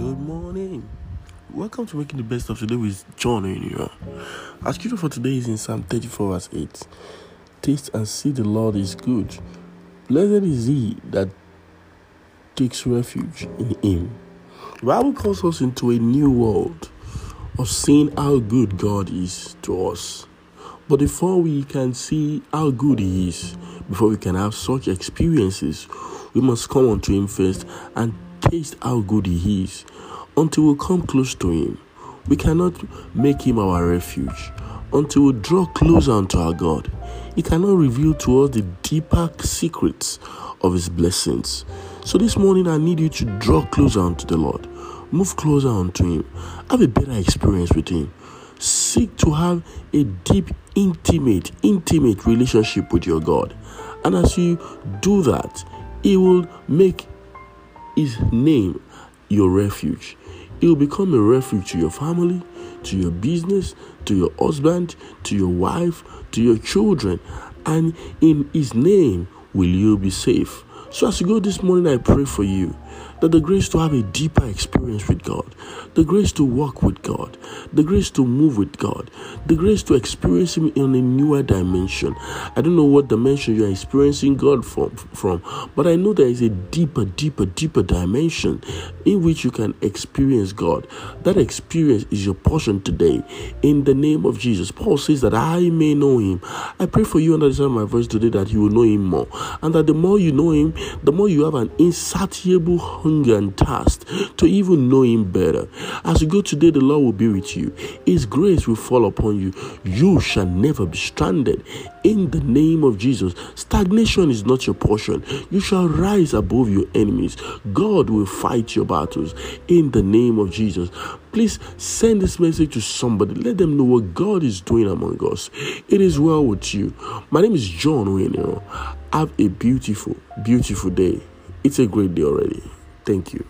Good morning. Welcome to Making the Best of Today with John O'Neill. Our scripture for today is in Psalm 34, verse 8. Taste and see the Lord is good. Blessed is he that takes refuge in him. The Bible calls us into a new world of seeing how good God is to us. But before we can see how good He is, before we can have such experiences, we must come unto Him first and taste how good He is. Until we come close to Him, we cannot make Him our refuge. Until we draw closer unto our God, He cannot reveal to us the deeper secrets of His blessings. So this morning, I need you to draw closer unto the Lord. Move closer unto Him. Have a better experience with Him seek to have a deep, intimate, intimate relationship with your God. And as you do that, He will make His name your refuge. It will become a refuge to your family, to your business, to your husband, to your wife, to your children. And in His name will you be safe. So as you go this morning, I pray for you that the grace to have a deeper experience with God, the grace to walk with God, the grace to move with God, the grace to experience Him in a newer dimension. I don't know what dimension you are experiencing God from, from, but I know there is a deeper, deeper, deeper dimension in which you can experience God. That experience is your portion today. In the name of Jesus, Paul says that I may know Him. I pray for you under the sound of my voice today that you will know Him more, and that the more you know Him, the more you have an insatiable hunger and thirst to even know Him better. As you go today, the Lord will be with you. His grace will fall upon you. You shall never be stranded. In the name of Jesus, stagnation is not your portion. You shall rise above your enemies. God will fight your battles. In the name of Jesus, please send this message to somebody. Let them know what God is doing among us. It is well with you. My name is John Winero. Have a beautiful, beautiful day. It's a great day already. Thank you.